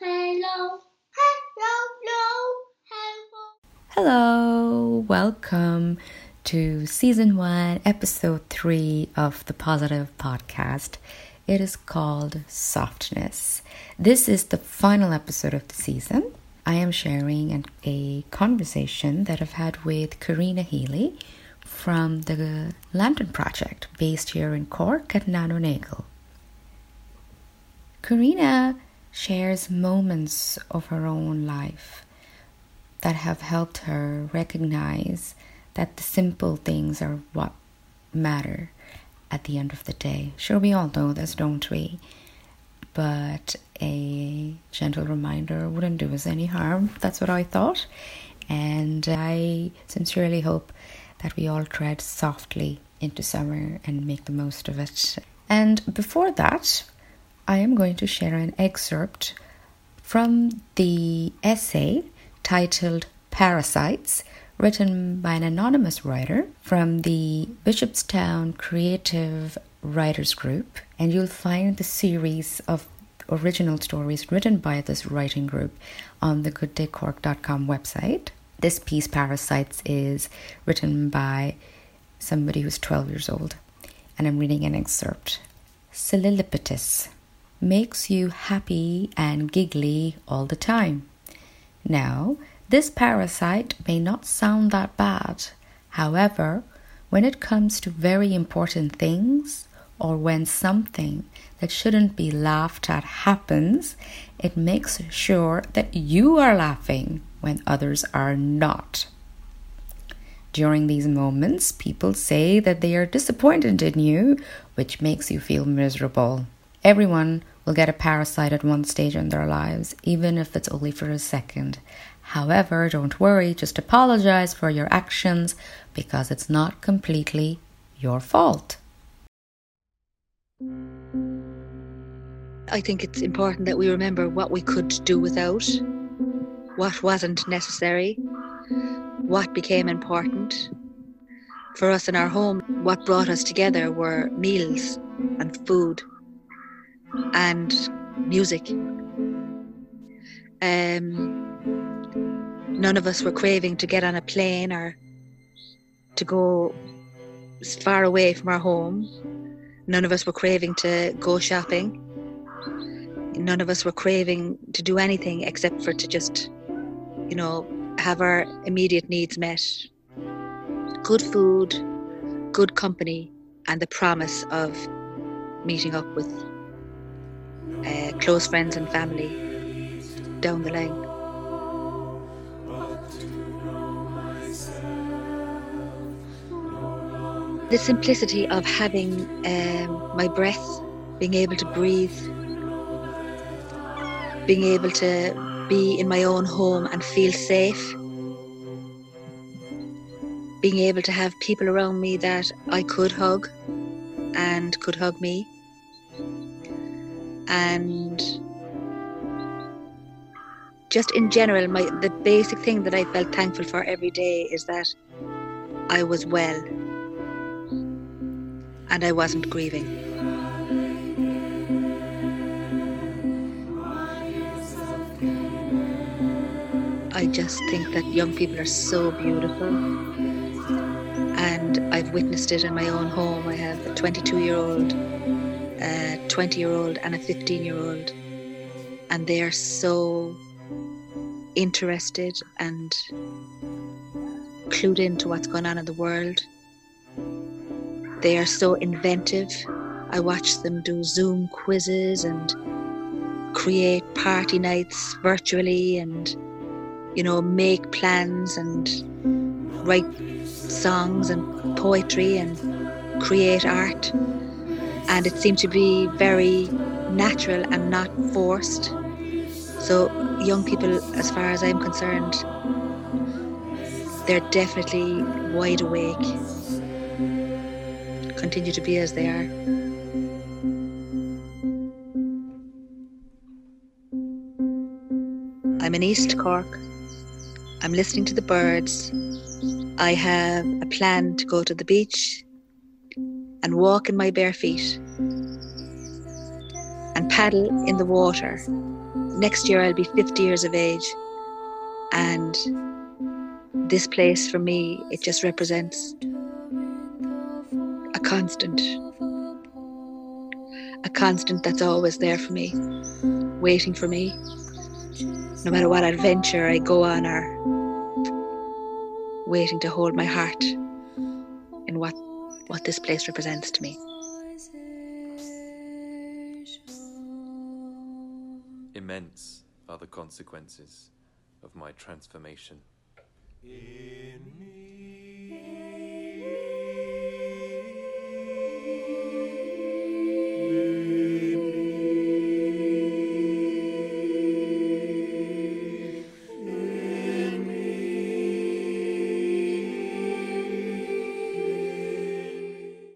hello, hello, hello, hello. Hello, welcome to season one, episode three of the Positive Podcast. It is called Softness. This is the final episode of the season. I am sharing an, a conversation that I've had with Karina Healy from the Lantern Project based here in Cork at Nano Nanonagle. Karina shares moments of her own life that have helped her recognize that the simple things are what matter at the end of the day. Sure, we all know this, don't we? But a gentle reminder wouldn't do us any harm. That's what I thought. And I sincerely hope that we all tread softly into summer and make the most of it. And before that, I am going to share an excerpt from the essay titled Parasites, written by an anonymous writer from the Bishopstown Creative Writers Group. And you'll find the series of original stories written by this writing group on the gooddaycork.com website. This piece, Parasites, is written by somebody who's 12 years old. And I'm reading an excerpt. Solilopitis makes you happy and giggly all the time. Now, this parasite may not sound that bad. However, when it comes to very important things, or when something that shouldn't be laughed at happens, it makes sure that you are laughing when others are not. During these moments, people say that they are disappointed in you, which makes you feel miserable. Everyone will get a parasite at one stage in their lives, even if it's only for a second. However, don't worry, just apologize for your actions because it's not completely your fault. I think it's important that we remember what we could do without, what wasn't necessary, what became important. For us in our home, what brought us together were meals and food and music. Um, none of us were craving to get on a plane or to go far away from our home. None of us were craving to go shopping. None of us were craving to do anything except for to just, you know, have our immediate needs met. Good food, good company, and the promise of meeting up with uh, close friends and family down the line. The simplicity of having um, my breath, being able to breathe, being able to be in my own home and feel safe, being able to have people around me that I could hug and could hug me and just in general my the basic thing that I felt thankful for every day is that I was well and I wasn't grieving. I just think that young people are so beautiful and I've witnessed it in my own home. I have a 22 year old a 20 year old and a 15 year old, and they are so interested and clued into what's going on in the world. They are so inventive. I watch them do Zoom quizzes and create party nights virtually and, you know, make plans and write songs and poetry and create art and it seemed to be very natural and not forced. So, young people, as far as I'm concerned, they're definitely wide awake, continue to be as they are. I'm in East Cork. I'm listening to the birds. I have a plan to go to the beach and walk in my bare feet and paddle in the water next year I'll be 50 years of age. And this place for me, it just represents a constant. A constant that's always there for me, waiting for me. No matter what adventure I go on or waiting to hold my heart in what, what this place represents to me. Immense are the consequences of my transformation. In me